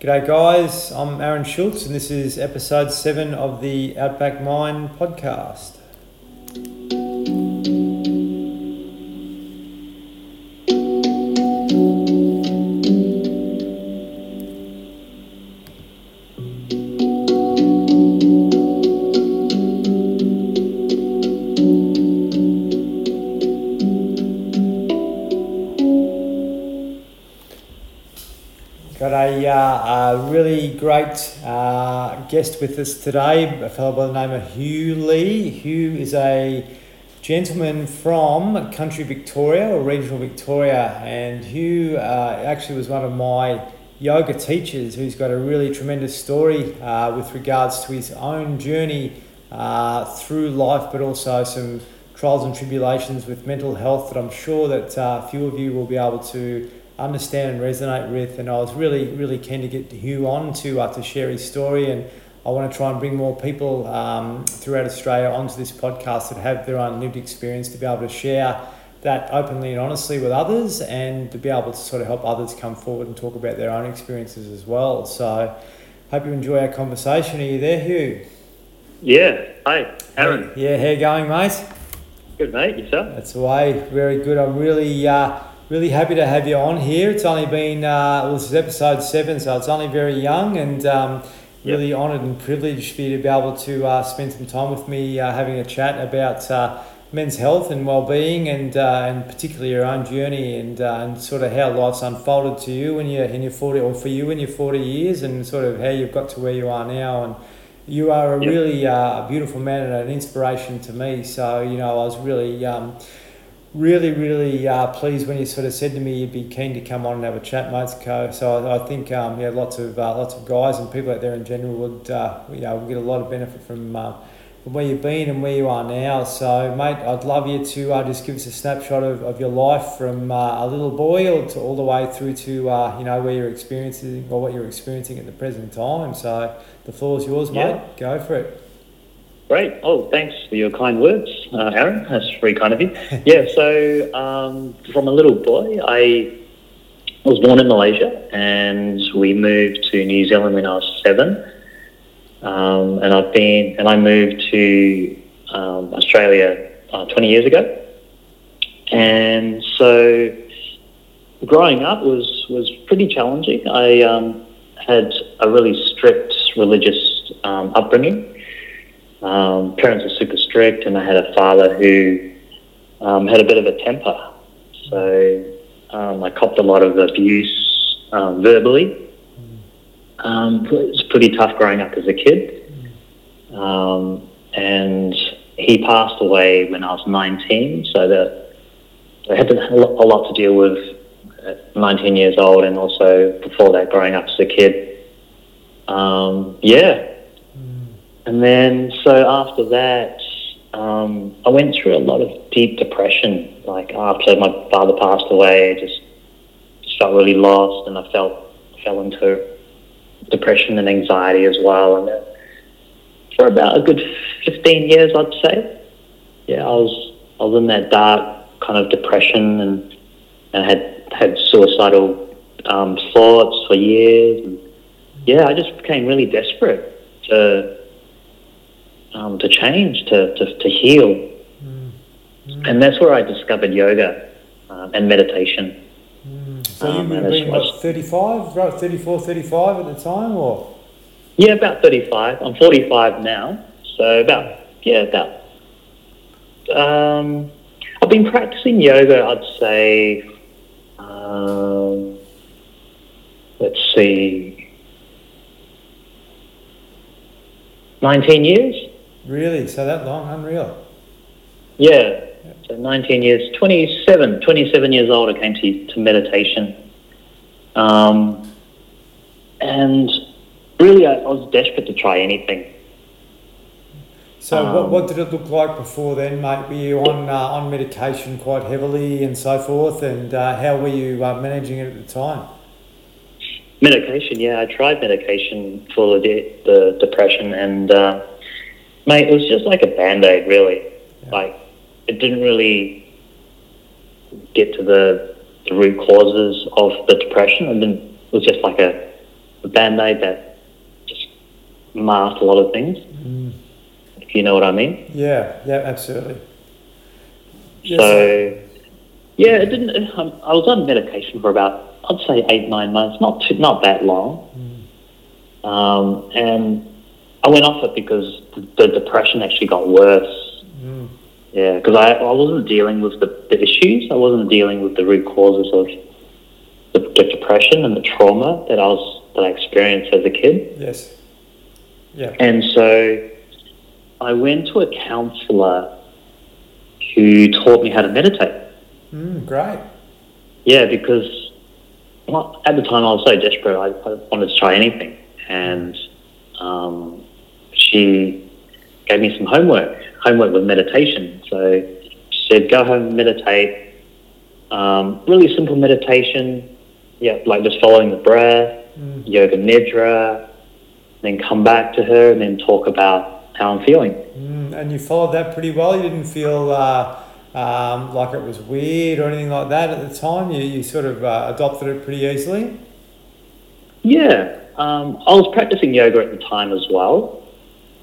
G'day, guys. I'm Aaron Schultz, and this is episode seven of the Outback Mind podcast. Guest with us today, a fellow by the name of Hugh Lee. Hugh is a gentleman from country Victoria or regional Victoria, and Hugh uh, actually was one of my yoga teachers who's got a really tremendous story uh, with regards to his own journey uh, through life, but also some trials and tribulations with mental health that I'm sure that uh, a few of you will be able to understand and resonate with. And I was really, really keen to get Hugh on to uh, to share his story. And I want to try and bring more people um, throughout Australia onto this podcast that have their own lived experience to be able to share that openly and honestly with others, and to be able to sort of help others come forward and talk about their own experiences as well. So, hope you enjoy our conversation. Are you there, Hugh? Yeah. Hey, Aaron. Yeah, how you going, mate? Good, mate. Yourself? That's the way. Very good. I'm really, uh, really happy to have you on here. It's only been, uh, well, this is episode seven, so it's only very young, and um, really honoured and privileged for you to be able to uh, spend some time with me, uh, having a chat about uh, men's health and well-being, and uh, and particularly your own journey, and uh, and sort of how life's unfolded to you when you're in your forty, or for you in your forty years, and sort of how you've got to where you are now, and you are a Yep. really uh, a beautiful man and an inspiration to me. So you know, I was really. Um, really, really uh, pleased when you sort of said to me you'd be keen to come on and have a chat, mates. Co. So I, I think um, yeah, lots of uh, lots of guys and people out there in general would uh, you know get a lot of benefit from. Uh, from where you've been and where you are now. So, mate, I'd love you to uh, just give us a snapshot of, of your life from uh, a little boy all, to, all the way through to, uh, you know, where you're experiencing or what you're experiencing at the present time. So, the floor is yours, mate. Go for it. Great. Oh, thanks for your kind words, uh, Aaron. That's very kind of you. yeah. So, um, from a little boy, I was born in Malaysia, and we moved to New Zealand when I was seven. Um, and I've been, and I moved to um, Australia uh, 20 years ago. And so, growing up was was pretty challenging. I um, had a really strict religious um, upbringing. Um, parents were super strict, and I had a father who um, had a bit of a temper. So um, I copped a lot of abuse um, verbally. Um, it was pretty tough growing up as a kid. Um, and he passed away when I was 19, so that I had a lot to deal with at 19 years old, and also before that, growing up as a kid. Um, yeah, and then so after that, um, I went through a lot of deep depression. Like after my father passed away, I just, just felt really lost, and I felt fell into depression and anxiety as well. And uh, for about a good fifteen years, I'd say, yeah, I was I was in that dark kind of depression, and, and had had suicidal um, thoughts for years. And yeah, I just became really desperate to um, to change, to, to, to heal. And that's where I discovered yoga um, and meditation. So, Um, you have been, what, 35, right, 34, 35 at the time, or? Yeah, about 35. I'm 45 now. So about, yeah, about. Um, I've been practicing yoga, I'd say, um, let's see, 19 years? Really? So that long? Unreal. Yeah. So 19 years, 27, 27 years old, I came to, to meditation. Um, and really, I, I was desperate to try anything. So what, Um, what did it look like before then, mate? Were you on uh, on medication quite heavily and so forth? And uh, how were you uh, managing it at the time? Medication, yeah, I tried medication for the, the depression, and uh, mate, it was just like a band aid, really. Yeah. Like, it didn't really get to the, the root causes of the depression, and then it was just like a a band aid that just masked a lot of things. Mm. If you know what I mean. Yeah, yeah, absolutely. Yes. So, yeah, it didn't. um, I was on medication for about, I'd say, eight nine months. Not too, not that long. Um, and I went off it because the, depression actually got worse. Mm. Yeah, because I, I wasn't dealing with the, the issues. I wasn't dealing with the root causes of the, the depression and the trauma that I was that I experienced as a kid. Yes. Yeah. And so I went to a counselor who taught me how to meditate. Mm, great. Yeah, because well, at the time I was so desperate, I, I wanted to try anything. And um, she gave me some homework, homework with meditation. So she said, go home and meditate. Um, really simple meditation. Yeah, like just following the breath, Mm. yoga nidra, then come back to her and then talk about how I'm feeling. Mm, and you followed that pretty well. You didn't feel uh, um, like it was weird or anything like that at the time. You, you sort of uh, adopted it pretty easily. Yeah, um, I was practicing yoga at the time as well.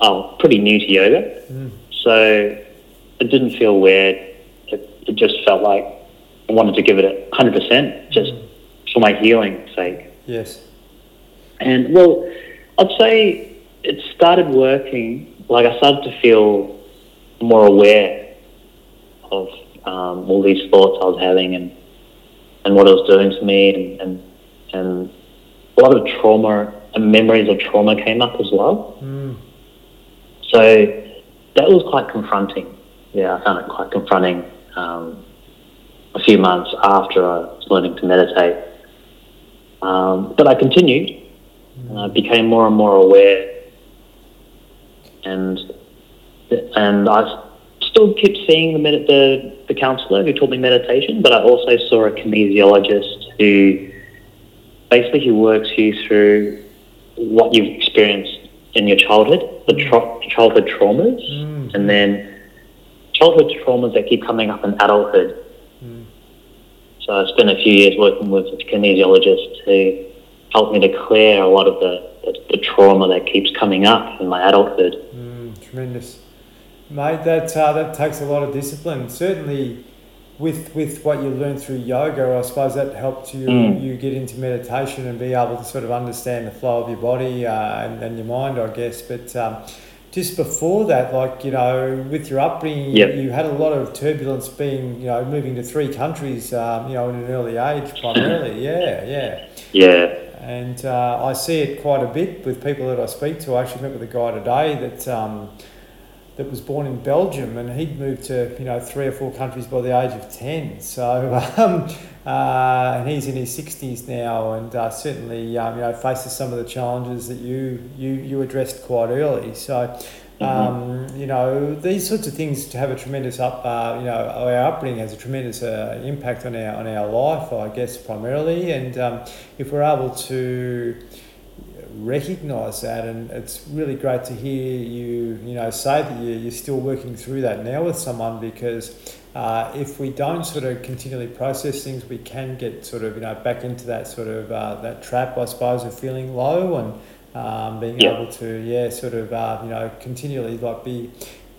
I was pretty new to yoga, Mm. so it didn't feel weird. It, it just felt like I wanted to give it a hundred percent, just for my healing sake. Yes. And well, I'd say it started working. Like I started to feel more aware of um, all these thoughts I was having and and what it was doing to me, and and, and a lot of trauma and memories of trauma came up as well. Mm. So that was quite confronting. Yeah, I found it quite confronting. Um, a few months after I was learning to meditate, um, but I continued. And I became more and more aware, and and I still kept seeing the the the counselor who taught me meditation, but I also saw a kinesiologist who basically he works you through what you've experienced in your childhood, the tra- childhood traumas, Mm. and then childhood traumas that keep coming up in adulthood. Mm. So I spent a few years working with a kinesiologist who helped me to clear a lot of the, the, the trauma that keeps coming up in my adulthood. Mm, tremendous, mate. That uh, that takes a lot of discipline. Certainly, with with what you learned through yoga, I suppose that helped you Mm. you get into meditation and be able to sort of understand the flow of your body uh, and, and your mind, I guess. But um, just before that, like you know, with your upbringing, Yep. you had a lot of turbulence, being you know moving to three countries, um, you know, in an early age, primarily. Yeah, yeah. Yeah. And uh, I see it quite a bit with people that I speak to. I actually met with a guy today that um, that was born in Belgium, and he'd moved to you know three or four countries by the age of ten. So um, uh, and he's in his sixties now, and uh, certainly um, you know faces some of the challenges that you you you addressed quite early. So. Um, you know these sorts of things to have a tremendous up. Uh, you know our upbringing has a tremendous uh, impact on our on our life, I guess primarily. And um, if we're able to recognise that, and it's really great to hear you, you know, say that you, you're still working through that now with someone because uh, if we don't sort of continually process things, we can get sort of, you know, back into that sort of uh, that trap, I suppose, of feeling low and um, being Yeah. able to, yeah, sort of, uh, you know, continually like be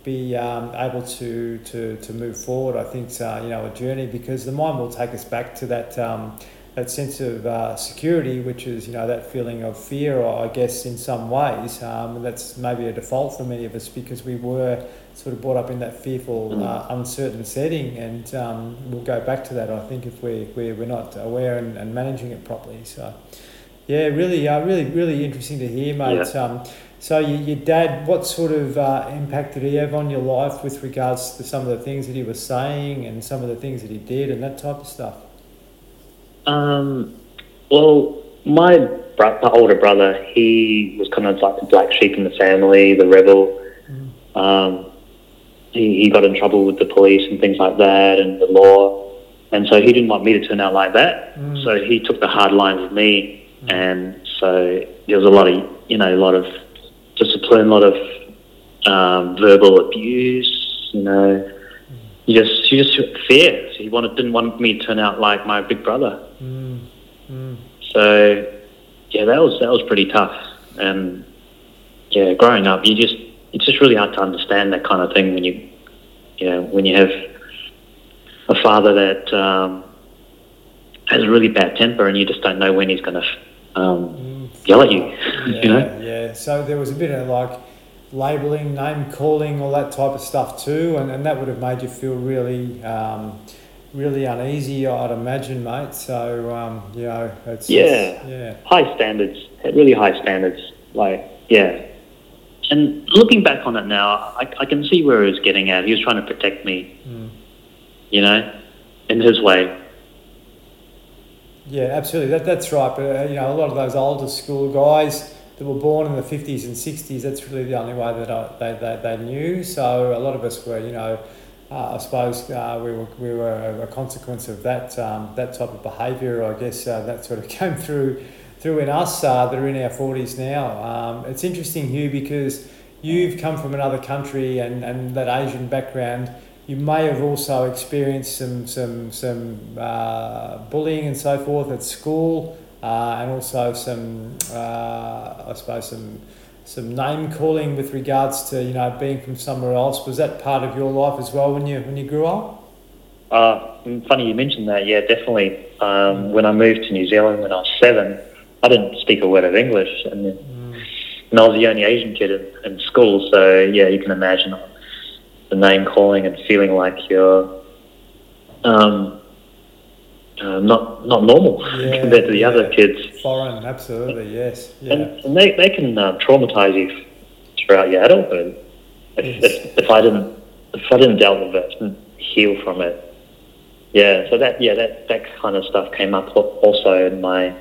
be um, able to, to to move forward. I think uh, you know a journey because the mind will take us back to that um, that sense of uh, security, which is you know that feeling of fear, or I guess in some ways, um, that's maybe a default for many of us because we were sort of brought up in that fearful, Mm. uh, uncertain setting, and um, we'll go back to that. I think if we we we're not aware and, and managing it properly. So, yeah, really, uh, really, really interesting to hear, mate. Um, so you, your dad, what sort of uh, impact did he have on your life with regards to some of the things that he was saying and some of the things that he did and that type of stuff? Um, well, my bro- my older brother, he was kind of like the black sheep in the family, the rebel. Um, he, he got in trouble with the police and things like that and the law. And so he didn't want me to turn out like that. Mm. So he took the hard line with me. And so there was a lot of, you know, a lot of discipline, a lot of um, verbal abuse, you know. You just, you just fear. So he wanted, didn't want me to turn out like my big brother. Mm. Mm. So yeah, that was that was pretty tough. And yeah, growing up, you just it's just really hard to understand that kind of thing when you you know when you have a father that um, has a really bad temper and you just don't know when he's going to um, yell at you. Yeah, you know? yeah. So there was a bit of like labeling, name calling, all that type of stuff too, and, and that would have made you feel really, um, really uneasy, I'd imagine, mate. So um, you know, it's Yeah. yeah, high standards, really high standards. Like, yeah. And looking back on it now, I, I can see where he was getting at. He was trying to protect me, Mm. you know, in his way. yeah, absolutely. That that's right. But uh, you know, a lot of those older school guys that were born in the fifties and sixties, that's really the only way that I, they, they they knew. So a lot of us were, you know. Uh, I suppose uh, we were we were a, consequence of that um, that type of behaviour. I guess uh, that sort of came through through in us uh, that are in our forties now. Um, it's interesting, Hugh, because you've come from another country and, and that Asian background. You may have also experienced some some some uh, bullying and so forth at school, uh, and also some I suppose some some name calling with regards to you know being from somewhere else. Was that part of your life as well when you when you grew up? Uh, funny you mentioned that. Yeah, definitely. Um, when I moved to New Zealand when I was seven, I didn't speak a word of English, and, and I was the only Asian kid in, in school. So yeah, you can imagine the name calling and feeling like you're um, uh, not not normal Yeah, compared to the other kids. Foreign, absolutely, yes, yeah, And, and they, they can um, traumatize you throughout your adulthood. If, Yes. if, if I didn't if I didn't deal with it and heal from it, yeah. So that yeah that that kind of stuff came up also in my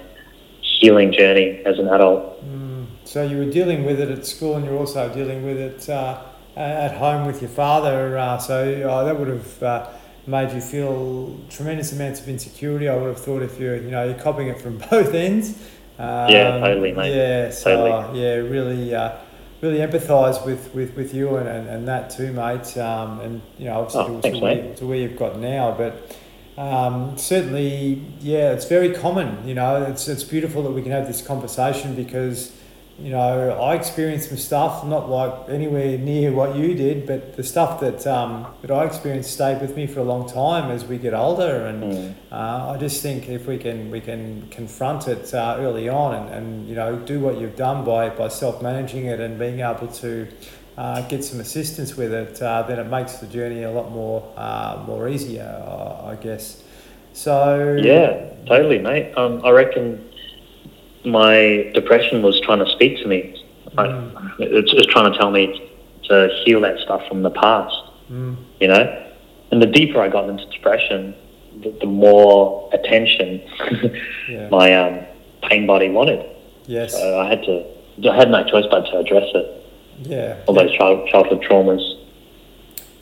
healing journey as an adult. Mm. So you were dealing with it at school, and you're also dealing with it uh, at home with your father. Uh, so uh, that would have uh, made you feel tremendous amounts of insecurity. I would have thought if you're, you know, you're copying it from both ends. Um, Yeah, totally, mate. Yeah, so Totally. yeah, really, uh, really empathise with, with, with you and, and, and that too, mate. Um, and you know, obviously Oh, to, thanks, where, to where you've got now, but. Um, certainly, yeah, it's very common. You know, it's it's beautiful that we can have this conversation because, you know, I experienced some stuff not like anywhere near what you did, but the stuff that um, that I experienced stayed with me for a long time as we get older, and Mm. uh, I just think if we can we can confront it uh, early on and, and you know do what you've done by by self managing it and being able to. Uh, get some assistance with it, uh, then it makes the journey a lot more uh, more easier, I I guess. So Yeah, totally, mate. Um, I reckon my depression was trying to speak to me. I, it's, it's trying to tell me to heal that stuff from the past. Mm, you know. And the deeper I got into depression, the, the more attention yeah. my um, pain body wanted. yes. So I had to, I had no choice but to address it. yeah. All those child, childhood traumas.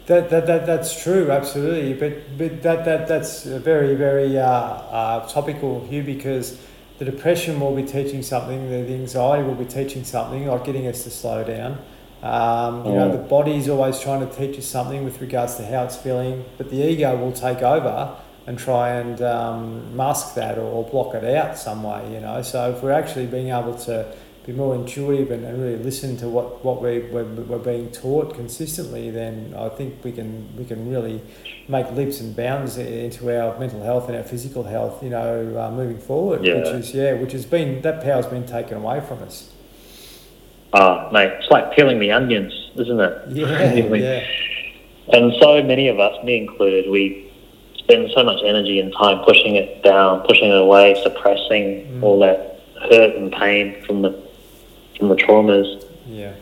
That, that, that that's true, absolutely. But but that, that that's very very uh, uh, topical, Hugh, because the depression will be teaching something, the, the anxiety will be teaching something, like getting us to slow down. Um, you know, the body's always trying to teach us something with regards to how it's feeling, but the ego will take over and try and um, mask that or, or block it out some way. You know, so if we're actually being able to be more intuitive and, and really listen to what, what we, we're, we're being taught consistently, then I think we can we can really make leaps and bounds into our mental health and our physical health, you know, uh, moving forward. Which Yeah. is yeah, which has been that power's been taken away from us. Ah, mate, it's like peeling the onions, isn't it? Yeah, yeah, And so many of us, me included, we spend so much energy and time pushing it down, pushing it away, suppressing Mm. all that hurt and pain from the from the traumas. yeah,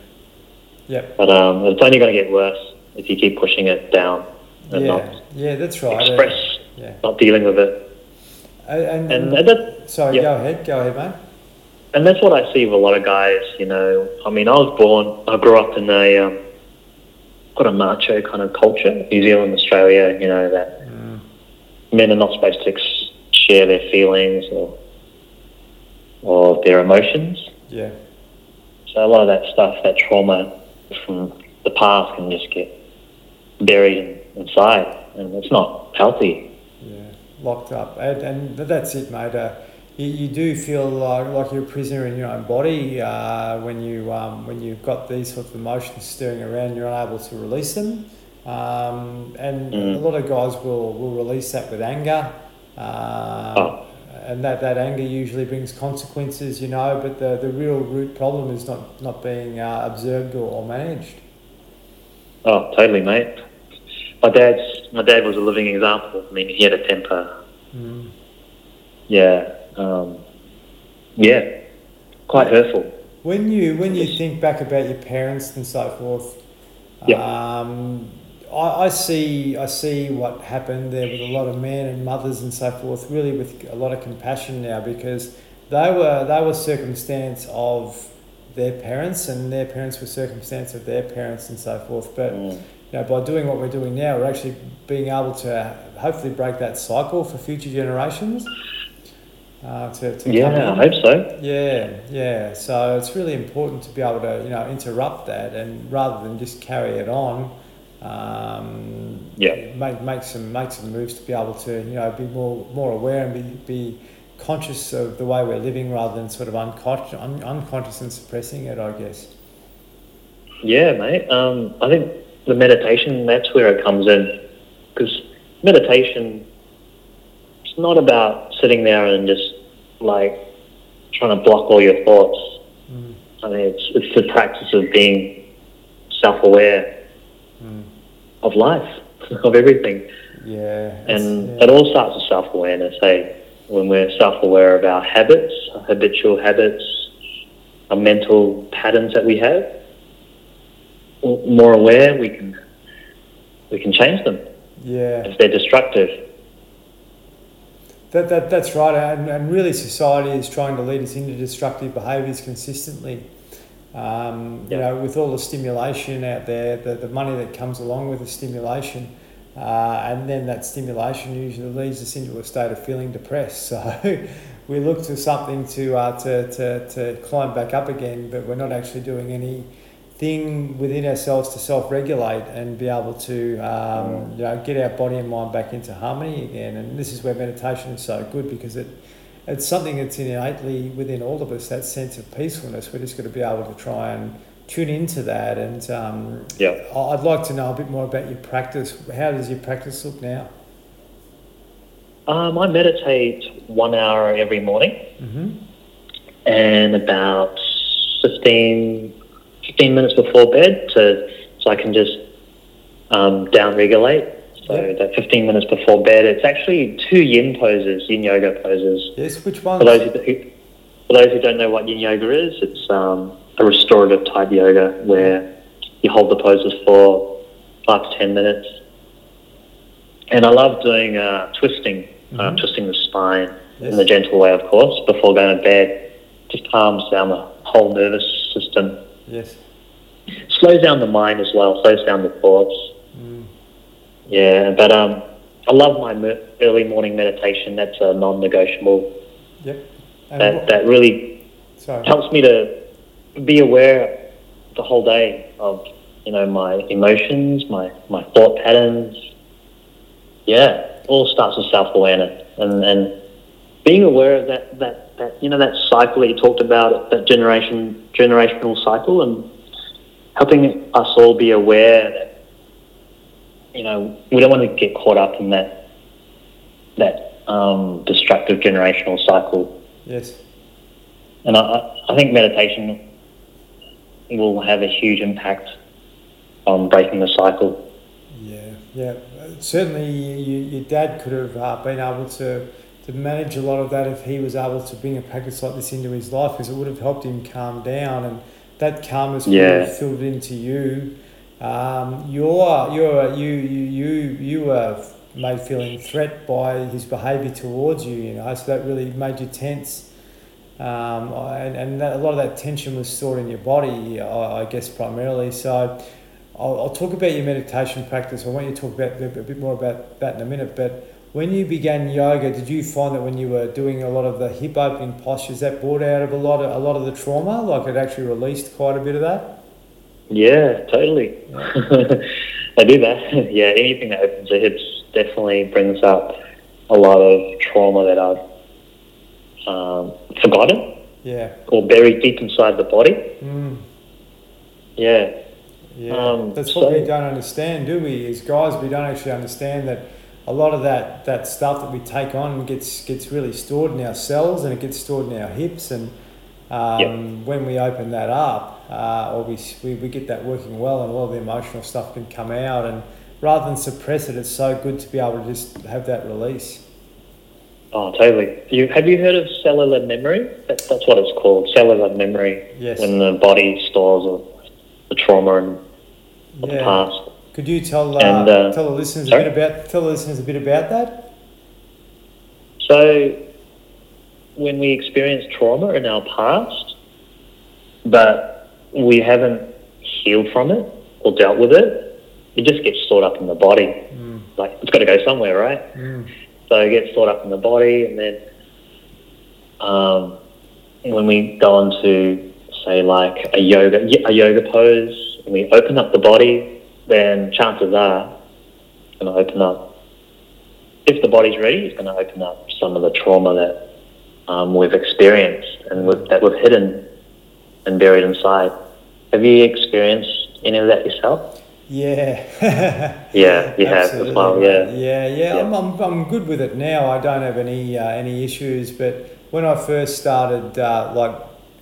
yep, But um, it's only going to get worse if you keep pushing it down and yeah, not yeah. That's right. express, Yeah, not dealing with it. and, and, And that, sorry, yeah. go ahead, go ahead, mate. and that's what I see with a lot of guys. You know, I mean, I was born, I grew up in a um, quite a macho kind of culture, New Zealand, Australia. You know that Mm, men are not supposed to ex- share their feelings or or their emotions. yeah, So a lot of that stuff, that trauma from the past, can just get buried inside, and it's not healthy. yeah, locked up, and, and that's it, mate. Uh, you, you do feel like, like you're a prisoner in your own body uh, when you um, when you've got these sorts of emotions stirring around. You're unable to release them, um, and Mm. a lot of guys will, will release that with anger. Uh, Oh. And that, that anger usually brings consequences, you know, but the, the real root problem is not, not being uh, observed or, or managed. Oh, totally, mate. My dad's my dad was a living example. I mean, he had a temper. Mm. Yeah, um, yeah, quite hurtful. When you when you think back about your parents and so forth, Yeah. um, I, I see I see what happened there with a lot of men and mothers and so forth. Really, with a lot of compassion now because they were they were circumstance of their parents and their parents were circumstance of their parents and so forth. But Mm. you know, by doing what we're doing now, we're actually being able to hopefully break that cycle for future generations. Uh, to, to Yeah. I hope so. Yeah, yeah. So it's really important to be able to, you know, interrupt that and rather than just carry it on, um, Yeah. make make some make some moves to be able to, you know, be more more aware and be, be conscious of the way we're living rather than sort of unconscious, un, unconscious and suppressing it. I guess. Yeah, mate. Um, I think the meditation that's where it comes in because meditation it's not about sitting there and just like trying to block all your thoughts. Mm, I mean, it's it's the practice of being self-aware of life, of everything. yeah. And yeah. it all starts with self awareness, hey? When we're self aware of our habits, our habitual habits, our mental patterns that we have, more aware we can we can change them yeah. if they're destructive. That, that, that's right, and, and really society is trying to lead us into destructive behaviours consistently. Um, you know, with all the stimulation out there, the, the money that comes along with the stimulation, uh, and then that stimulation usually leads us into a state of feeling depressed. So we look to something to, uh, to, to, to climb back up again, but we're not actually doing anything within ourselves to self-regulate and be able to um, you know get our body and mind back into harmony again. And this is where meditation is so good because it it's something that's innately within all of us that sense of peacefulness. We're just going to be able to try and tune into that. And um, Yeah. I'd like to know a bit more about your practice. How does your practice look now? Um, I meditate one hour every morning Mm-hmm. and about 15, 15 minutes before bed to so I can just um, down regulate. So Yep. that 15 minutes before bed, it's actually two yin poses, yin yoga poses. Yes. Which For those who, for those who don't know what yin yoga is, it's um, a restorative type yoga where you hold the poses for five to ten minutes. And I love doing uh, twisting, uh, Mhm. twisting the spine Yes. in a gentle way, of course, before going to bed. Just calms down the whole nervous system. Yes. Slows down the mind as well, slows down the thoughts. Yeah, but um, I love my early morning meditation. That's a non-negotiable. Yep. And That, what- that really sorry. helps me to be aware the whole day of you know my emotions, my my thought patterns. Yeah, all starts with self awareness and and being aware of that that that you know that cycle that you talked about, that generation generational cycle, and helping us all be aware that you know we don't want to get caught up in that that um, destructive generational cycle. Yes. And I- I, think meditation will have a huge impact on breaking the cycle. Yeah, yeah. Uh, Certainly, you, your dad could have uh, been able to, to manage a lot of that if he was able to bring a practice like this into his life, because it would have helped him calm down, and that calmness would Yeah. have filled into you. Um, you're, you're, you, you, you, you were made feeling threat by his behaviour towards you, you know, so that really made you tense. Um, and and that, a lot of that tension was stored in your body, I, I guess, primarily. So, I'll, I'll talk about your meditation practice. I want you to talk about a bit more about that in a minute. But when you began yoga, did you find that when you were doing a lot of the hip opening postures, that brought out of a lot of a lot of the trauma? Like it actually released quite a bit of that. Yeah, totally. I do that. yeah, anything that opens the hips definitely brings up a lot of trauma that I've um, forgotten Yeah. or buried deep inside the body. Mm. Yeah, Yeah, Um, that's what we don't understand, do we? As guys, we don't actually understand that a lot of that, that stuff that we take on gets gets really stored in our cells and it gets stored in our hips. And um, Yep. when we open that up, uh, or we, we we get that working well, and a lot of the emotional stuff can come out. And rather than suppress it, it's so good to be able to just have that release. Oh, totally. You, have you heard of cellular memory? That, that's what it's called, cellular memory. Yes. When the body stores of the trauma and of the past. Could you tell uh, And, uh, tell the listeners sorry? a bit about tell the listeners a bit about that? So, when we experience trauma in our past, but we haven't healed from it or dealt with it, it just gets stored up in the body. Mm. Like, it's got to go somewhere, right? Mm. So it gets stored up in the body, and then um, when we go on to say like a yoga a yoga pose, and we open up the body, then chances are it's going to open up. If the body's ready, it's going to open up some of the trauma that um, we've experienced and we've, that we've hidden and buried inside. Have you experienced any of that yourself? Yeah. Yeah, you have as well. Yeah. yeah, yeah. Yeah. I'm, I'm, I'm good with it now. I don't have any uh, any issues. But when I first started, uh, like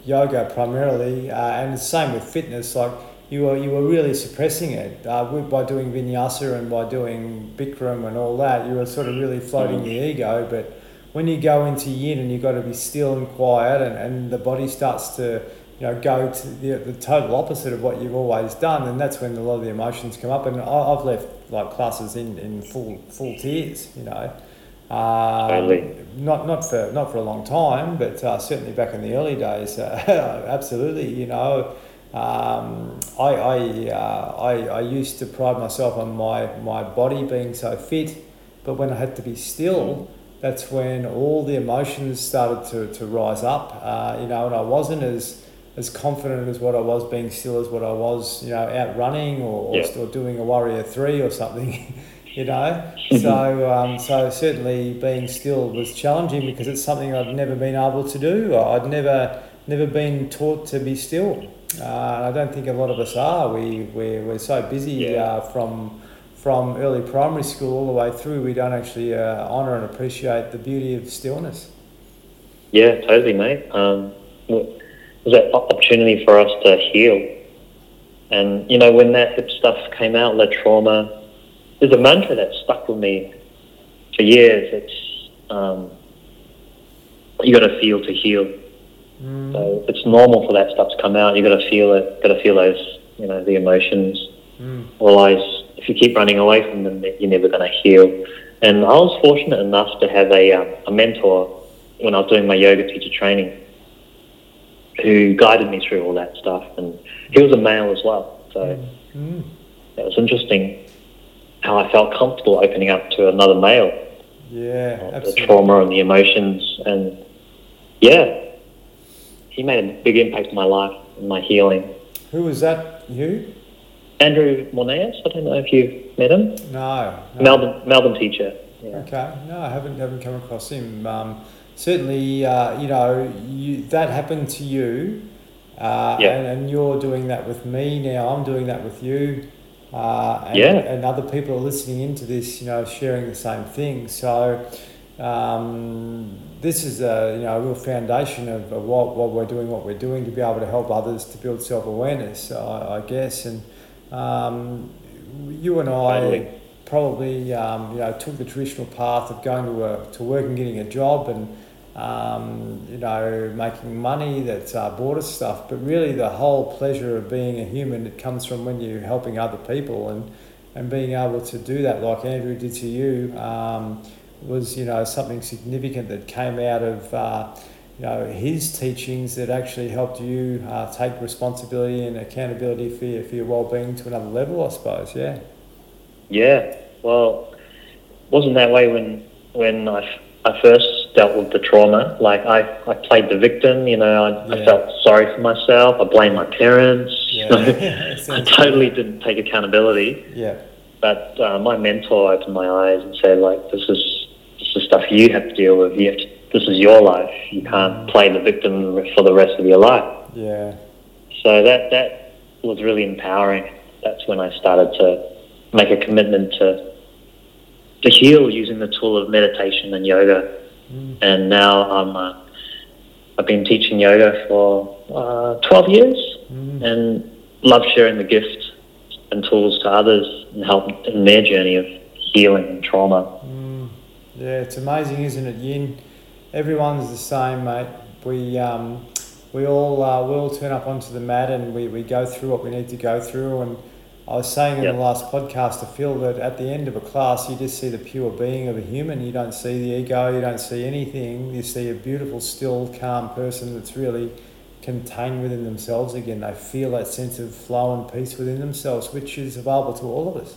yoga primarily, uh, and the same with fitness, like you were you were really suppressing it uh, by doing vinyasa and by doing Bikram and all that. You were sort of really floating Mm. the ego. But when you go into yin and you've got to be still and quiet, and, and the body starts to you know, go to the, the total opposite of what you've always done, and that's when a lot of the emotions come up. And I, I've left like classes in, in full full tears, you know. Um, Totally. Not not for not for a long time, but uh, certainly back in the early days, uh, absolutely. You know, um, I I, uh, I I used to pride myself on my my body being so fit, but when I had to be still, that's when all the emotions started to, to rise up. Uh, you know, and I wasn't as as confident as what I was being still as what I was, you know, out running or, or, Yeah. or doing a warrior three or something, you know. so um, so certainly being still was challenging because it's something I'd never been able to do. I'd never never been taught to be still. Uh, and I don't think a lot of us are. We we're, we're so busy Yeah. uh, from from early primary school all the way through. We don't actually uh, honour and appreciate the beauty of stillness. Yeah, totally, mate. Um, w- there's that opportunity for us to heal. And, you know, when that hip stuff came out, that trauma, there's a mantra that stuck with me for years. It's, um, you got to feel to heal. Mm. So it's normal for that stuff to come out. You got to feel it. Got to feel those, you know, the emotions. Mm. Otherwise, if you keep running away from them, you're never going to heal. And I was fortunate enough to have a, um, a mentor when I was doing my yoga teacher training who guided me through all that stuff. And he was a male as well. So Mm. it was interesting how I felt comfortable opening up to another male, Yeah, uh, the trauma and the emotions. And yeah, he made a big impact on my life and my healing. Who was that? You? Andrew Monaeus, I don't know if you've met him. No. no. Melbourne, Melbourne teacher. Yeah. Okay, no, I haven't haven't come across him. Um, certainly, uh, you know, you, that happened to you, uh, Yeah. and, and you're doing that with me now. I'm doing that with you, uh, and, Yeah. and other people are listening into this. You know, sharing the same thing. So. Um, this is a you know a real foundation of, of what, what we're doing, what we're doing to be able to help others to build self awareness, I, I guess. And um, you and I Totally. probably um, you know took the traditional path of going to a, to work and getting a job and um, you know making money, that's uh, us stuff. But really, the whole pleasure of being a human it comes from when you're helping other people and and being able to do that, like Andrew did to you. Um, was you know something significant that came out of uh, you know his teachings that actually helped you uh, take responsibility and accountability for your, for your well-being to another level I suppose yeah Yeah, well, wasn't that way when when I, I first dealt with the trauma. Like I, I played the victim, you know. I, I felt sorry for myself. I blamed my parents. know. I totally didn't take accountability. yeah But uh, my mentor opened my eyes and said, like, this is this is stuff you have to deal with. You have to this is your life. You can't play the victim for the rest of your life. Yeah. So that that was really empowering. That's when I started to make a commitment to to heal using the tool of meditation and yoga. Mm. And now I'm uh, I've been teaching yoga for uh, 12 years Mm. and love sharing the gift and tools to others and help in their journey of healing and trauma. Mm. Yeah, it's amazing, isn't it, Yin? Everyone's the same, mate. We um, we all uh, we all turn up onto the mat and we, we go through what we need to go through. And I was saying in Yep. the last podcast to Phil that at the end of a class, you just see the pure being of a human. You don't see the ego. You don't see anything. You see a beautiful, still, calm person that's really contained within themselves again. They feel that sense of flow and peace within themselves, which is available to all of us.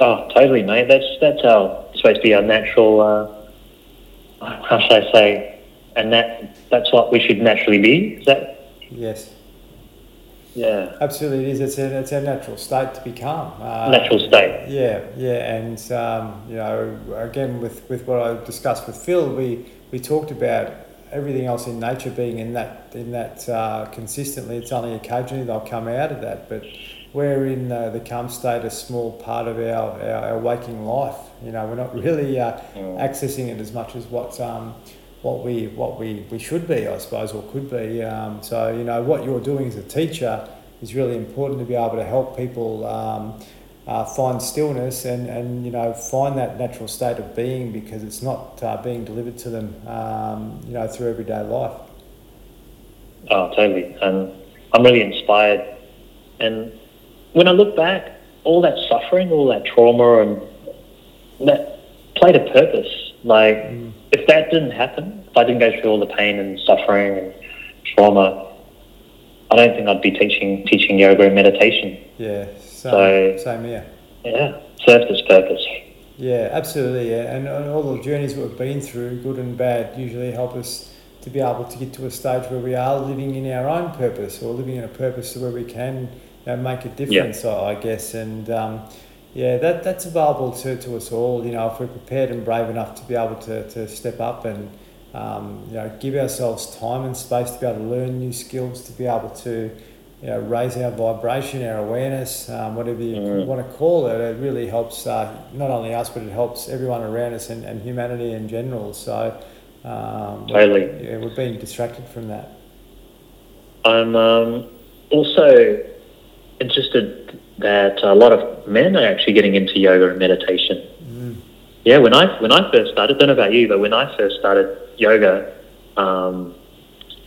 Oh, totally, mate. That's that's our supposed to be our natural. Uh, how should I say? And that that's what we should naturally be. Is that? Yes. Yeah. Absolutely, it is. It's a, it's a natural state to be calm. Uh, Natural state. Yeah, yeah, and um, you know, again with, with what I discussed with Phil, we, we talked about everything else in nature being in that in that uh, consistently. It's only occasionally they'll come out of that, but we're in uh, the calm state a small part of our, our, our waking life. You know, we're not really uh, Mm. accessing it as much as what um, what we what we, we should be, I suppose, or could be. Um, so you know, what you're doing as a teacher is really important to be able to help people um, uh, find stillness and, and you know find that natural state of being because it's not uh, being delivered to them um, you know through everyday life. Oh, totally. And I'm really inspired. And when I look back, all that suffering, all that trauma, and that played a purpose. Like, Mm. If that didn't happen, if I didn't go through all the pain and suffering and trauma, I don't think I'd be teaching teaching yoga and meditation. Yeah, same, So- same here. Yeah, served its purpose. Yeah, absolutely. Yeah. And, and all the journeys we've been through, good and bad, usually help us to be able to get to a stage where we are living in our own purpose or living in a purpose where we can you know, make a difference, I I guess. And um, yeah, that, that's available to, to us all, you know, if we're prepared and brave enough to be able to, to step up and um, you know, give ourselves time and space to be able to learn new skills, to be able to you know, raise our vibration, our awareness, um, whatever you Mm. want to call it. It really helps uh, not only us, but it helps everyone around us and, and humanity in general. So, um, Totally. yeah, we've been distracted from that. I'm um, also interested that a lot of men are actually getting into yoga and meditation. Mm. Yeah, when I when I first started, don't know about you, but when I first started yoga, um,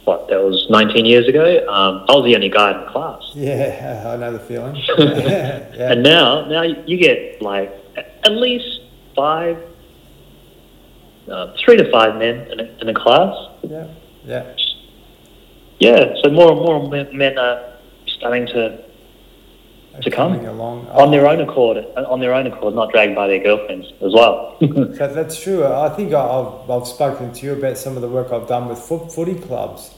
what that was 19 years ago, um, I was the only guy in the class. Yeah, I know the feeling. yeah. And now, now you get like at least five, uh, three to five men in a, in a class. yeah, yeah, Yeah, so more and more men are starting to To come. Along on their own accord, on their own accord, not dragged by their girlfriends as well. That, that's true. I think I've, I've spoken to you about some of the work I've done with foot, footy clubs,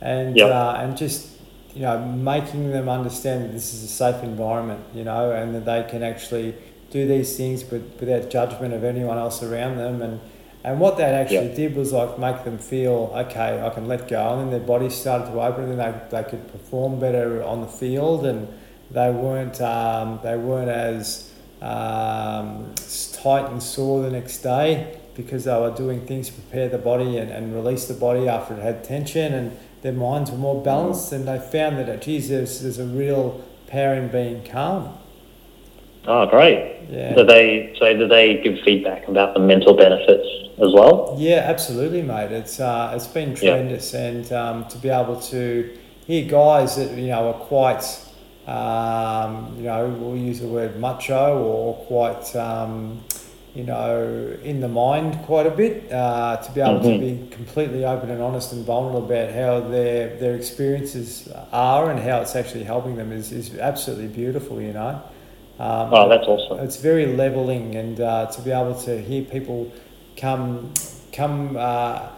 and Yep. uh, and just you know making them understand that this is a safe environment, you know, and that they can actually do these things but without judgment of anyone else around them, and and what that actually Yep. did was like make them feel okay, I can let go, and then their bodies started to open, and they they could perform better on the field, and they weren't um, they weren't as um, tight and sore the next day because they were doing things to prepare the body and, and release the body after it had tension and their minds were more balanced and they found that geez there's, there's a real power in being calm oh, great! yeah Do they so do they give feedback about the mental benefits as well? Yeah, absolutely, mate. It's uh, it's been Yeah. tremendous, and um, to be able to hear guys that you know are quite, um, you know, we'll use the word macho or quite, um, you know, in the mind quite a bit. Uh, to be able to Mhm. be completely open and honest and vulnerable about how their their experiences are and how it's actually helping them is, is absolutely beautiful. You know. Um, Oh, that's awesome. it's very leveling, and uh, to be able to hear people come come uh,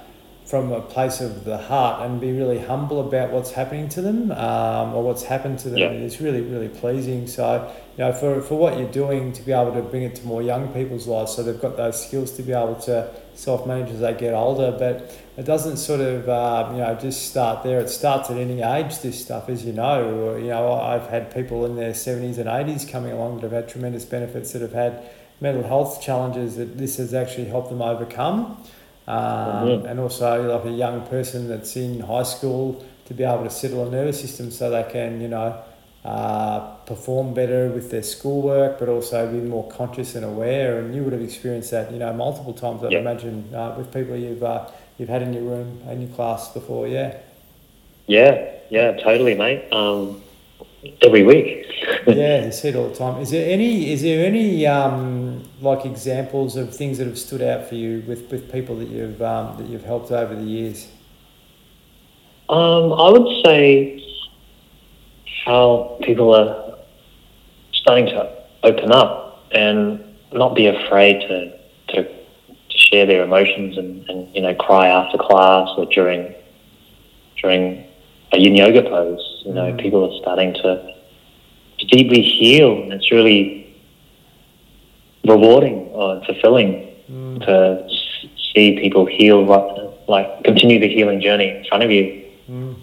from a place of the heart and be really humble about what's happening to them um, or what's happened to them. Yeah. It's really, really pleasing. So, you know, for, for what you're doing to be able to bring it to more young people's lives so they've got those skills to be able to self manage as they get older. But it doesn't sort of, uh, you know, just start there. It starts at any age, this stuff, as you know. You know, I've had people in their 70s and 80s coming along that have had tremendous benefits that have had mental health challenges that this has actually helped them overcome. Um, Mhm. And also, like a young person that's in high school to be able to settle a nervous system so they can, you know, uh, perform better with their schoolwork, but also be more conscious and aware. And you would have experienced that, you know, multiple times. I'd Yeah. imagine uh, with people you've uh, you've had in your room in your class before. Yeah. Yeah, yeah, totally, mate. Um, every week. yeah, you see it all the time. Is there any is there any um, like examples of things that have stood out for you with, with people that you've um, that you've helped over the years? Um, I would say how people are starting to open up and not be afraid to to, to share their emotions and, and you know cry after class or during during a yin yoga pose. You know, Mm. people are starting to to deeply heal, and it's really rewarding or fulfilling Mm. to see people heal, like, continue the healing journey in front of you. Mm.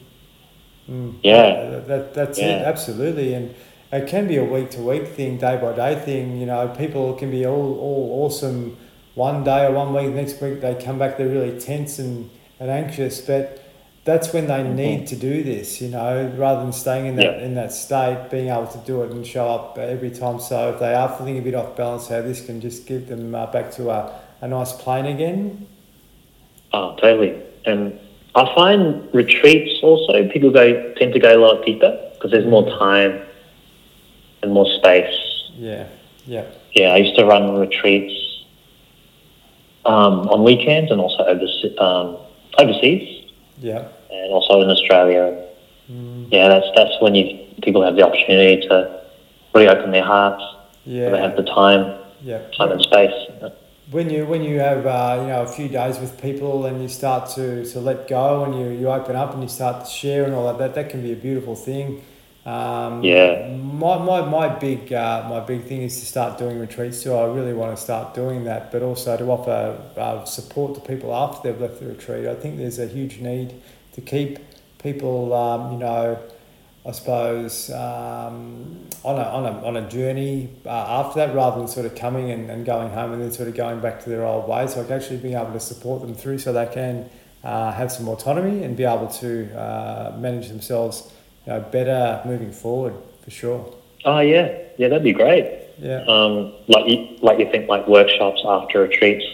Mm. Yeah. That, that, that's it, absolutely. And it can be a week to week thing, day by day thing. You know, people can be all, all awesome one day or one week, next week they come back, they're really tense and, and anxious. But that's when they Mhm. need to do this, you know, rather than staying in that in that state, being able to do it and show up every time. So if they are feeling a bit off balance, how this can just give them uh, back to a, a nice plane again. Oh, totally. And I find retreats also people go tend to go a lot deeper because there's more time and more space. Yeah, yeah, Yeah, I used to run retreats um, on weekends and also um, overseas yeah. And also in Australia. Mm, Yeah, that's that's when you people have the opportunity to reopen their hearts. yeah. They have the time, yeah. time and space. when you when you have uh, you know a few days with people and you start to, to let go and you, you open up and you start to share and all that that, that can be a beautiful thing. Um, Yeah. My, my, my big uh, my big thing is to start doing retreats too. I really want to start doing that, but also to offer uh, support to people after they've left the retreat. I think there's a huge need to keep people um, you know I suppose, um, on, a, on, a, on a journey uh, after that rather than sort of coming and, and going home and then sort of going back to their old ways. Like actually being able to support them through so they can uh, have some autonomy and be able to uh, manage themselves you know, better moving forward for sure. Oh yeah, yeah, that'd be great. Yeah. Um, like you, like you think like workshops after retreats.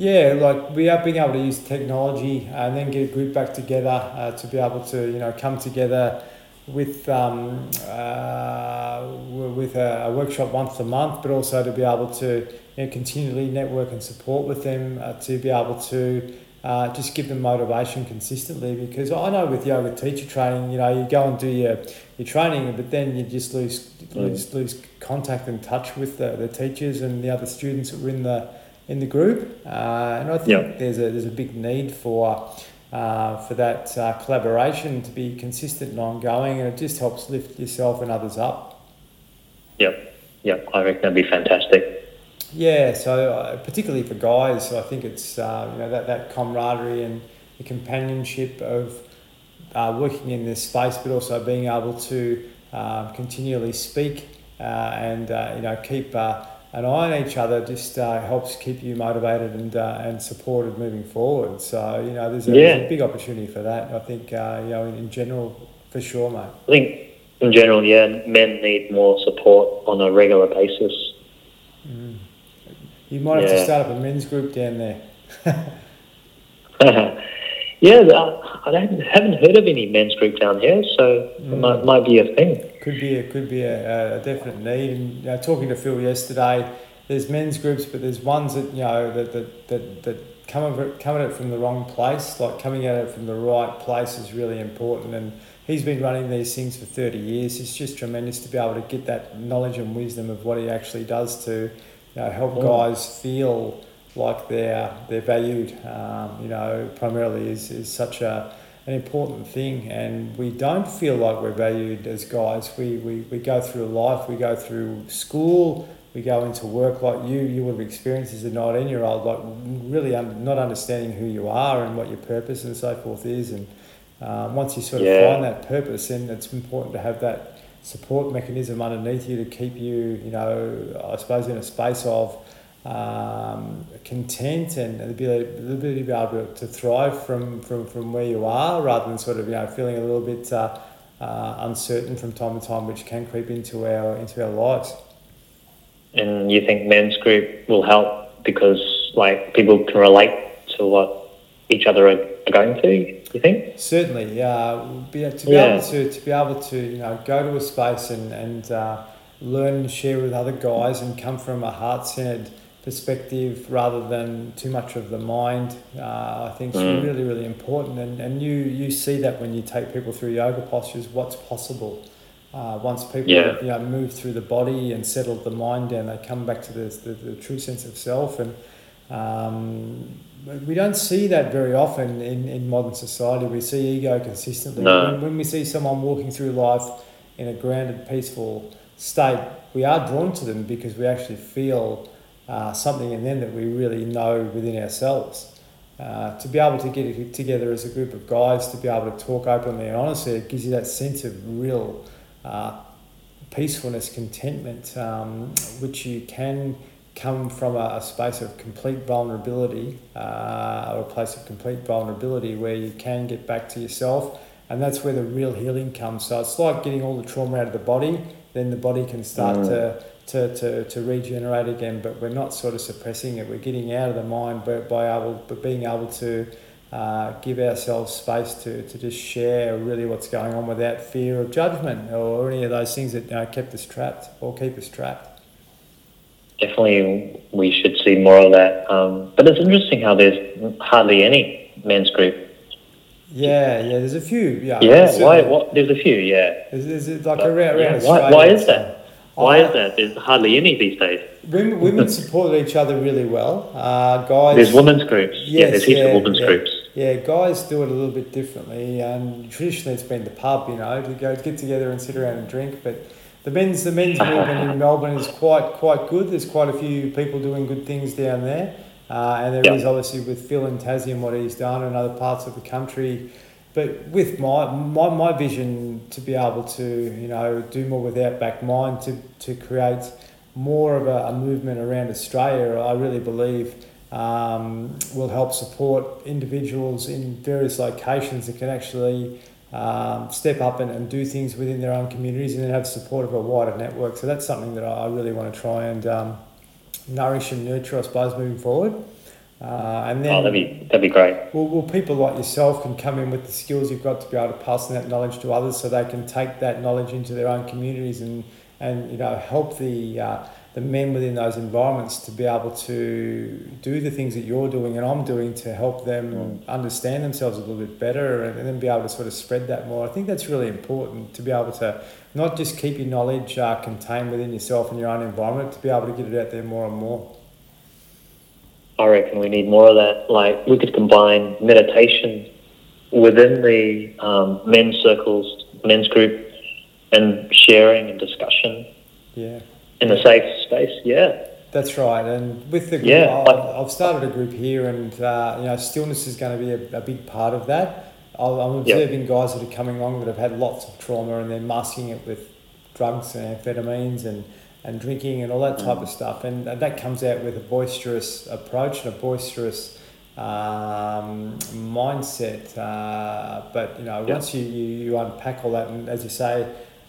Yeah, like we are being able to use technology and then get a group back together uh, to be able to, you know, come together with um, uh, with a, a workshop once a month, but also to be able to you know, continually network and support with them uh, to be able to uh, just give them motivation consistently. Because I know with yoga teacher training, you know, you go and do your, your training, but then you just lose lose, lose contact and touch with the, the teachers and the other students that were in the in the group. Uh, and I think Yeah. there's a there's a big need for uh, for that uh, collaboration to be consistent and ongoing, and it just helps lift yourself and others up. Yep, yep. I reckon that'd be fantastic. Yeah, so uh, particularly for guys, I think it's uh, you know that, that camaraderie and the companionship of uh, working in this space, but also being able to uh, continually speak uh, and uh, you know keep uh, an eye on each other just uh, helps keep you motivated and uh, and supported moving forward. So you know there's a, there's a big opportunity for that. I think uh, you know in, in general for sure, mate. I think in general, yeah, men need more support on a regular basis. You might have to start up a men's group down there. yeah, I haven't heard of any men's group down here, so it might, might be a thing. Could be a could be a, a definite need. And you know, talking to Phil yesterday, there's men's groups, but there's ones that you know that that that, that come of it, come at it from the wrong place. Like coming at it from the right place is really important. And he's been running these things for thirty years. It's just tremendous to be able to get that knowledge and wisdom of what he actually does to you know, help guys feel like they're they're valued. Um, you know, primarily is, is such a an important thing, and we don't feel like we're valued as guys. We, we, we go through life, we go through school, we go into work like you. You would have experienced as a 19 year old, like really un- not understanding who you are and what your purpose and so forth is. And um, once you sort of Yeah. find that purpose, then it's important to have that support mechanism underneath you to keep you, you know, I suppose in a space of um, content and the ability, the ability to be able to, to thrive from, from, from where you are rather than sort of, you know, feeling a little bit uh, uh, uncertain from time to time, which can creep into our, into our lives. And you think men's group will help because like people can relate to what each other are are going through. You think? Certainly, uh, be, to be Yeah. able to, to be able to you know go to a space and and uh, learn and share with other guys and come from a heart centered perspective rather than too much of the mind. Uh, I think is Mm. really really important, and, and you you see that when you take people through yoga postures, what's possible. Uh, once people Yeah. you know move through the body and settle the mind down, they come back to the, the, the true sense of self and. Um, we don't see that very often in, in modern society. We see ego consistently. No. When, when we see someone walking through life in a grounded, peaceful state, we are drawn to them because we actually feel uh, something in them that we really know within ourselves. Uh, to be able to get it together as a group of guys, to be able to talk openly and honestly, it gives you that sense of real uh, peacefulness, contentment, um, which you can come from a, a space of complete vulnerability uh, or a place of complete vulnerability where you can get back to yourself and that's where the real healing comes so it's like getting all the trauma out of the body then the body can start Mm. to, to, to, to regenerate again but we're not sort of suppressing it we're getting out of the mind but by able but being able to uh, give ourselves space to, to just share really what's going on without fear of judgment or any of those things that you know, kept us trapped or keep us trapped Definitely, we should see more of that. Um, but it's interesting how there's hardly any men's group. Yeah, yeah. There's a few. Yeah. Yeah, why? What? There's a few. Yeah. There's, there's like But, around, yeah, around why- why is that? Why is that? There's hardly any these days. Women, women support each other really well. Uh, guys. There's women's groups. yeah, there's heaps yeah, of women's yeah. groups. Yeah, guys do it a little bit differently. Um, traditionally, it's been the pub, you know, to go get together and sit around and drink. But the men's the men's movement in Melbourne is quite quite good. There's quite a few people doing good things down there, uh, and there is Yeah. obviously with Phil and Tassie and what he's done in other parts of the country. But with my, my my vision to be able to you know do more with Outback Mind to to create more of a, a movement around Australia, I really believe um, will help support individuals in various locations that can actually um, step up and, and do things within their own communities and then have support of a wider network. So that's something that I I really want to try and um, nourish and nurture, I suppose, moving forward. Uh, and then Oh, that'd be that'd be great. well, well, people like yourself can come in with the skills you've got to be able to pass on that knowledge to others, so they can take that knowledge into their own communities and and you know help the uh, the men within those environments to be able to do the things that you're doing and I'm doing to help them understand themselves a little bit better and, and then be able to sort of spread that more. I think that's really important to be able to not just keep your knowledge uh, contained within yourself and your own environment, to be able to get it out there more and more. I reckon we need more of that. Like we could combine meditation within the um, men's circles, men's group, and sharing and discussion Yeah. in a safe space. Yeah. That's right, and with the group, Yeah, I- but- I've started a group here, and uh, you know, stillness is going to be a, a big part of that. I'm Yep. observing guys that are coming along that have had lots of trauma, and they're masking it with drugs and amphetamines and, and drinking and all that type of stuff, and that comes out with a boisterous approach and a boisterous um, mindset. Uh, but you know, Yep. once you, you, you unpack all that, and as you say,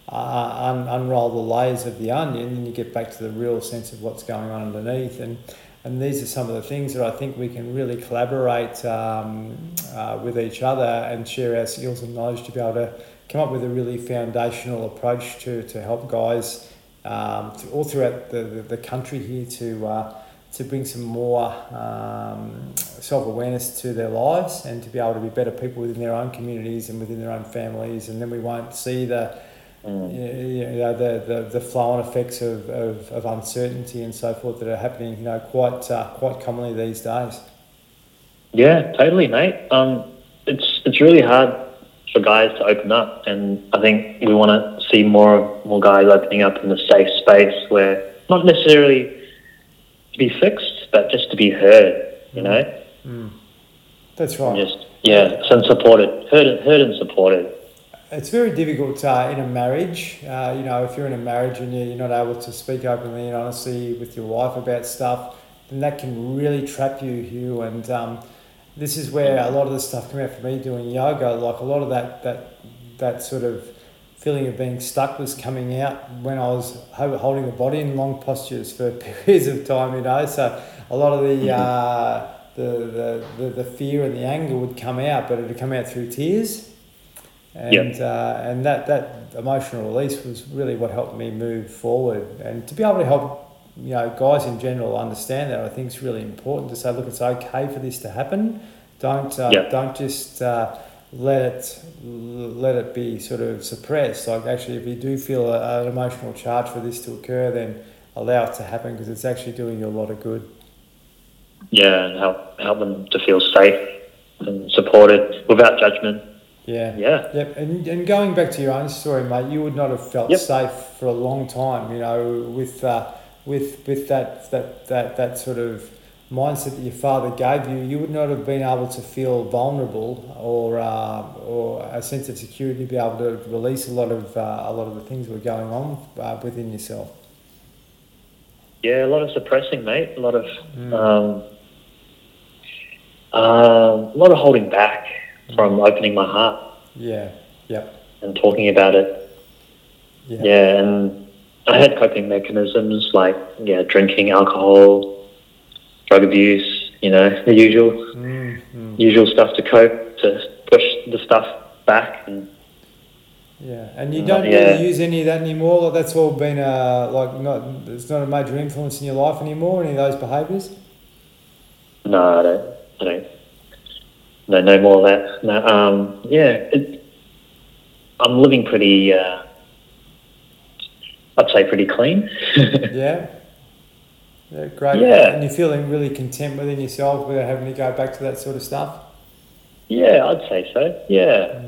uh, un- unroll the layers of the onion, and you get back to the real sense of what's going on underneath. And and these are some of the things that I think we can really collaborate um, uh, with each other and share our skills and knowledge to be able to come up with a really foundational approach to, to help guys um, to, all throughout the, the, the country here to uh, to bring some more um, self awareness to their lives and to be able to be better people within their own communities and within their own families. And then we won't see the Mm. you know, the, the, the flow on effects of, of, of uncertainty and so forth that are happening, you know, quite uh, quite commonly these days. Yeah, totally, mate. Um, it's it's really hard for guys to open up, and I think we want to see more more guys opening up in the safe space where not necessarily to be fixed, but just to be heard. You know, Mm. That's right. and just yeah, and supported, heard, and- heard and supported. It's very difficult uh, in a marriage. Uh, you know, if you're in a marriage and you're you're not able to speak openly and honestly with your wife about stuff, then that can really trap you, Hugh. And um, this is where a lot of the stuff came out for me doing yoga. Like a lot of that that that sort of feeling of being stuck was coming out when I was holding the body in long postures for periods of time. You know, so a lot of the uh, the, the, the the fear and the anger would come out, but it would come out through tears. And uh, and that that emotional release was really what helped me move forward. And to be able to help you know guys in general understand that I think is really important to say look it's okay for this to happen. Don't uh, Yeah. don't just uh, let it let it be sort of suppressed like actually if you do feel a, an emotional charge for this to occur then allow it to happen because it's actually doing you a lot of good Yeah, and help help them to feel safe and supported without judgment. yeah Yeah, Yep, and, and going back to your own story, mate, you would not have felt Yep. safe for a long time, you know, with uh, with with that, that that that sort of mindset that your father gave you. You would not have been able to feel vulnerable or uh, or a sense of security to be able to release a lot of uh, a lot of the things that were going on uh, within yourself. yeah, a lot of suppressing, mate. A lot of Mm. um, uh, a lot of holding back from opening my heart Yeah, yep, and talking about it. yeah, Yeah, and I had coping mechanisms like yeah, drinking, alcohol, drug abuse. You know, the usual Mm, mm. usual stuff to cope to push the stuff back and Yeah, and you Uh, don't yeah. really use any of that anymore. Like that's all been uh, like not. It's not a major influence in your life anymore. Any of those behaviours. No, I don't. I don't. No, no more of that. No, um, yeah, it, I'm living pretty. Uh, I'd say pretty clean. Yeah. Yeah, great. Yeah. And you're feeling really content within yourself without having to go back to that sort of stuff. yeah, I'd say so. Yeah,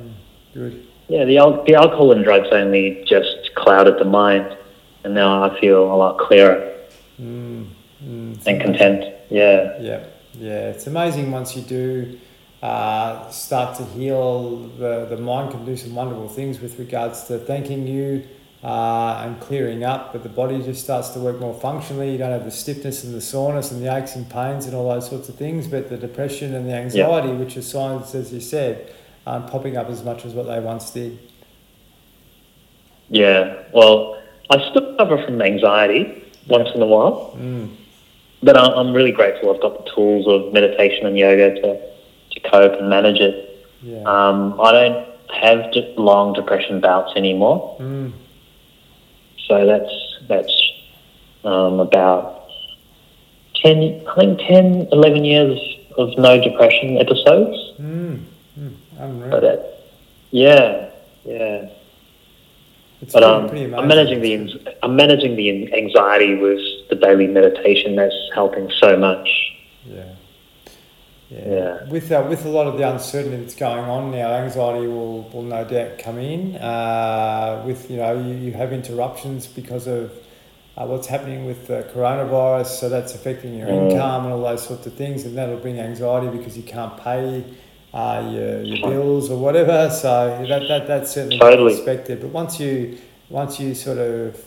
Good. yeah. The al- the alcohol and drugs only just clouded the mind, and now I feel a lot clearer Mm, mm, and content. Yeah, Yeah, yeah. It's amazing once you do uh, start to heal. The the mind can do some wonderful things with regards to thanking you. Uh, and clearing up, but the body just starts to work more functionally. You don't have the stiffness and the soreness and the aches and pains and all those sorts of things. But the depression and the anxiety, which are signs, as you said, aren't popping up as much as what they once did. yeah. Well, I still suffer from anxiety once in a while. Mm. But I'm I'm really grateful I've got the tools of meditation and yoga to, to cope and manage it. Yeah. Um, I don't have long depression bouts anymore, Mm. So that's that's um, about 10, I think 10, 11 years of no depression episodes. Mm. Mm. That, yeah, yeah. It's But um. I'm managing the I'm managing the anxiety with the daily meditation. That's helping so much. Yeah. With uh, with a lot of the uncertainty that's going on now, anxiety will, will no doubt come in. Uh, with you know you, you have interruptions because of uh, what's happening with the coronavirus, so that's affecting your Mm. income and all those sorts of things, and that'll bring anxiety because you can't pay uh, your, your bills or whatever. So that, that that's certainly Totally. expected. But once you once you sort of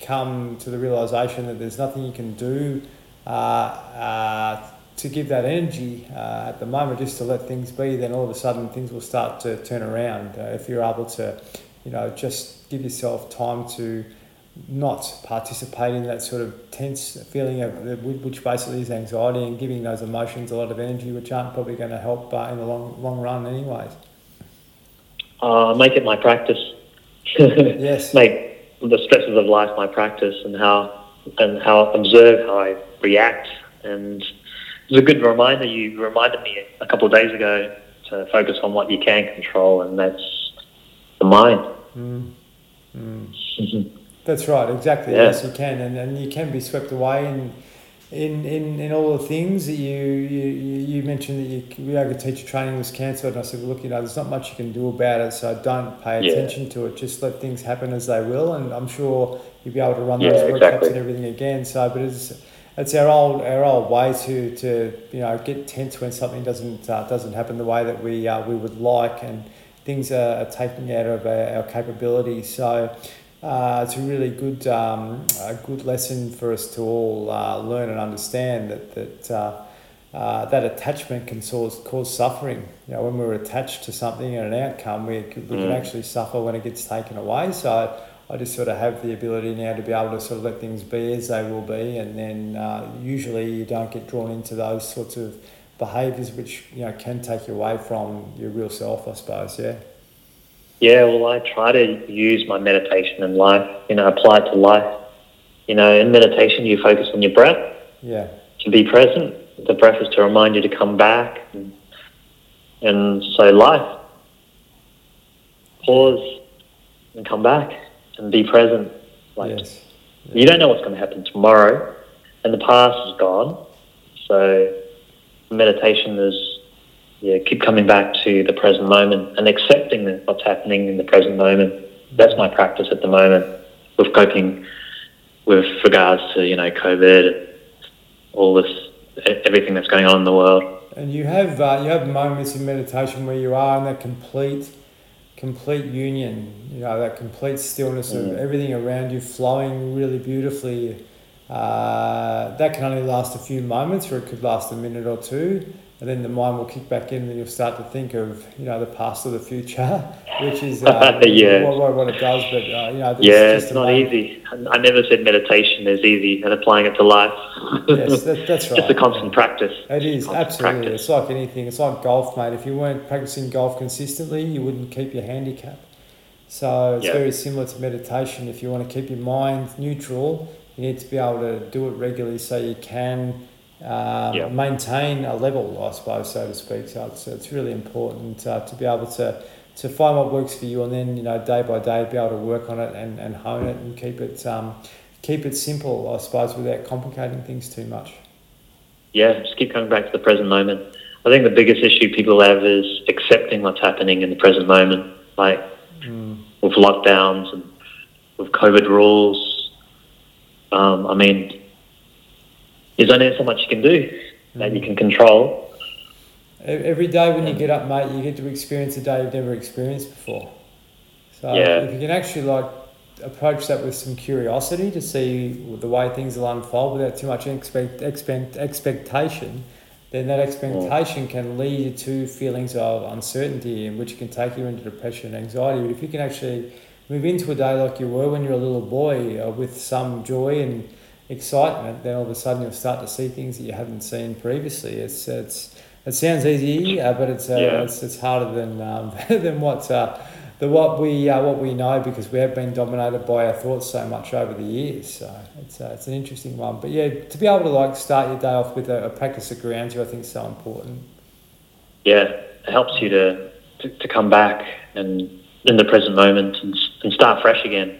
come to the realization that there's nothing you can do uh, uh, to give that energy uh, at the moment, just to let things be, then all of a sudden things will start to turn around. Uh, if you're able to, you know, just give yourself time to not participate in that sort of tense feeling of which basically is anxiety and giving those emotions a lot of energy, which aren't probably going to help uh, in the long long run, anyways. Uh, make it my practice. Yes. Make the stresses of life my practice and how and how observe how I react. And it's a good reminder. You reminded me a couple of days ago to focus on what you can control, and that's the mind. Mm. Mm. That's right, exactly. Yeah. Yes, you can, and, and you can be swept away in in, in, in all the things that you you, you mentioned that your yoga teacher training was cancelled. And I said, well, look, you know, there's not much you can do about it, so don't pay yeah. attention to it. Just let things happen as they will, and I'm sure you'll be able to run yeah, those workshops exactly. and everything again. So, but it's it's our old our old way to, to you know get tense when something doesn't uh, doesn't happen the way that we uh, we would like and things are, are taking out of our, our capabilities. So uh, it's a really good um, a good lesson for us to all uh, learn and understand that that. Uh, uh, that attachment can cause, cause suffering. You know, when we're attached to something and an outcome, we, we mm. can actually suffer when it gets taken away. So I just sort of have the ability now to be able to sort of let things be as they will be, and then uh, usually you don't get drawn into those sorts of behaviours which you know can take you away from your real self, I suppose. Yeah. Yeah, well, I try to use my meditation in life, you know, apply it to life. You know, in meditation, you focus on your breath. Yeah. To be present. The breath is to remind you to come back. And, and so, life. Pause and come back and be present. Like yes. yes. you don't know what's going to happen tomorrow, and the past is gone. So meditation is yeah, keep coming back to the present moment and accepting what's happening in the present moment. That's my practice at the moment with coping with regards to you know COVID, and all this, everything that's going on in the world. And you have uh, you have moments in meditation where you are in that complete complete union, you know, that complete stillness mm. of everything around you flowing really beautifully. Uh, that can only last a few moments, or it could last a minute or two and then the mind will kick back in and you'll start to think of you know the past or the future which is uh, yeah. what, what, it does but uh, you know yeah it's not easy. I never said meditation is easy and applying it to life. Yes that, that's right. Just a constant practice. It is absolutely. practice. it's like anything it's like golf mate. If you weren't practicing golf consistently you wouldn't keep your handicap. So it's yeah. very similar to meditation. If you want to keep your mind neutral you need to be able to do it regularly so you can um, maintain a level, I suppose, so to speak. So it's, it's really important uh, to be able to, to find what works for you and then, you know, day by day be able to work on it and, and hone it and keep it, um, keep it simple, I suppose, without complicating things too much. Yeah, just keep coming back to the present moment. I think the biggest issue people have is accepting what's happening in the present moment, like mm. with lockdowns and with COVID rules. Um, I mean, there's only so much you can do that you can control. Every day when you get up, mate, you get to experience a day you've never experienced before. So yeah. if you can actually like approach that with some curiosity to see the way things will unfold without too much expect, expect, expectation, then that expectation can lead to feelings of uncertainty, and which can take you into depression and anxiety. But if you can actually move into a day like you were when you were a little boy, uh, with some joy and excitement, then all of a sudden you'll start to see things that you haven't seen previously. It's it's it sounds easy, uh, but it's, uh, yeah. it's it's harder than um, than what uh, the what we uh, what we know because we have been dominated by our thoughts so much over the years. So it's uh, it's an interesting one. But yeah, to be able to like start your day off with a, a practice that grounds you, I think is so important. Yeah, it helps you to to, to come back and in the present moment and, and start fresh again.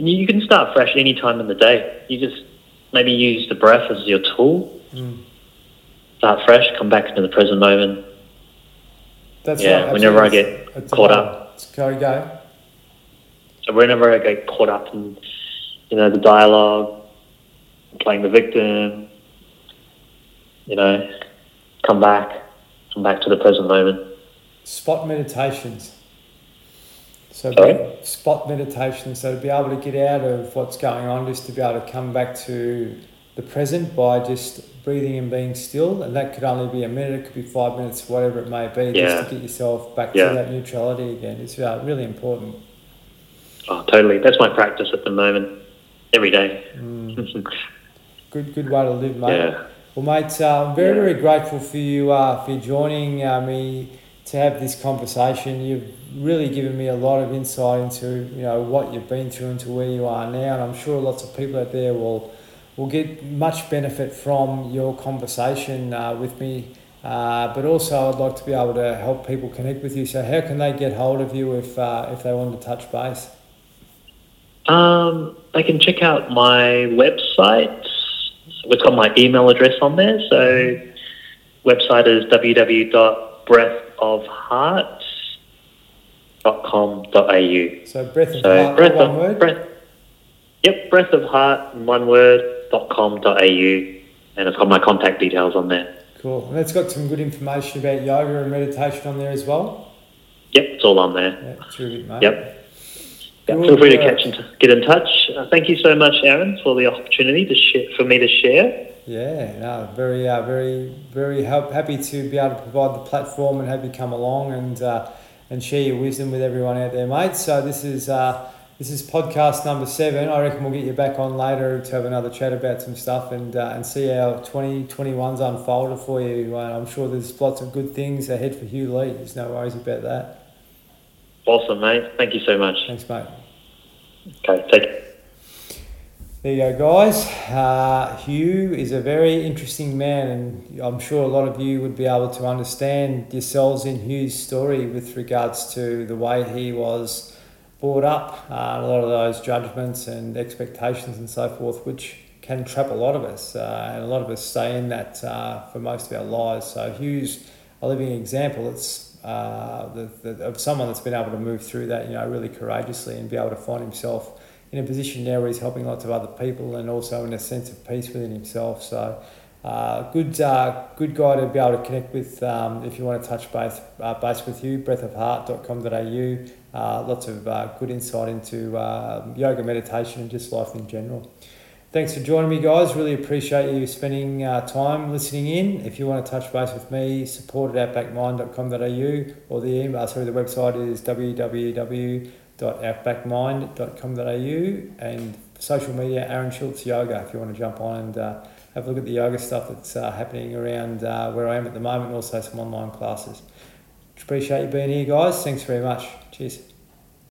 And you can start fresh any time in the day. You just maybe use the breath as your tool. Mm. Start fresh, come back into the present moment. That's yeah, right. whenever I get it's caught up. Go, go. So whenever I get caught up in, you know, the dialogue, playing the victim, you know, come back, come back to the present moment. Spot meditations. So Sorry? spot meditation, so to be able to get out of what's going on, just to be able to come back to the present by just breathing and being still, and that could only be a minute, it could be five minutes, whatever it may be, yeah. just to get yourself back yeah. to that neutrality again. It's uh, really important. Oh, totally. That's my practice at the moment, every day. Mm. good, good way to live, mate. Yeah. Well, mate, uh, I'm very, yeah. very grateful for you uh, for joining uh, me to have this conversation. You've really given me a lot of insight into you know what you've been through and to where you are now, and I'm sure lots of people out there will will get much benefit from your conversation uh, with me. Uh, but also, I'd like to be able to help people connect with you. So, how can they get hold of you if uh, if they want to touch base? Um, they can check out my website. It's got my email address on there. So, website is www.breathofheart.com.au. So breath of So, heart, breath one of word. breath. Yep, breath of heart, one word. .com.au, and it's got my contact details on there. Cool. And it's got some good information about yoga and meditation on there as well. Yep, it's all on there. Yeah, terrific, mate. Yep. Feel free to catch and get in touch. Uh, thank you so much, Aaron, for the opportunity to share, for me to share. Yeah, no, very, uh, very, very help, happy to be able to provide the platform and have you come along and uh, and share your wisdom with everyone out there, mate. So this is uh, this is podcast number seven. I reckon we'll get you back on later to have another chat about some stuff and uh, and see how 2021's unfolded for you. Uh, I'm sure there's lots of good things ahead for Hugh Lee. There's no worries about that. Awesome, mate. Thank you so much. Thanks, mate. Okay, take care. There you go, guys. Uh, Hugh is a very interesting man, and I'm sure a lot of you would be able to understand yourselves in Hugh's story with regards to the way he was brought up, uh, a lot of those judgments and expectations and so forth, which can trap a lot of us, uh, and a lot of us stay in that uh, for most of our lives. So Hugh's a living example. It's uh, the, the, of someone that's been able to move through that, you know, really courageously and be able to find himself in a position now where he's helping lots of other people and also in a sense of peace within himself. So, uh, good, uh, good guy to be able to connect with um, if you want to touch base, uh, base with you. Breathofheart.com.au. Uh, lots of uh, good insight into uh, yoga, meditation, and just life in general. Thanks for joining me, guys. Really appreciate you spending uh, time listening in. If you want to touch base with me, support at backmind.com.au or the email, sorry, the website is www.outbackmind.com.au and social media, Aaron Schultz Yoga, if you want to jump on and uh, have a look at the yoga stuff that's uh, happening around uh, where I am at the moment, also some online classes. Appreciate you being here, guys. Thanks very much. Cheers.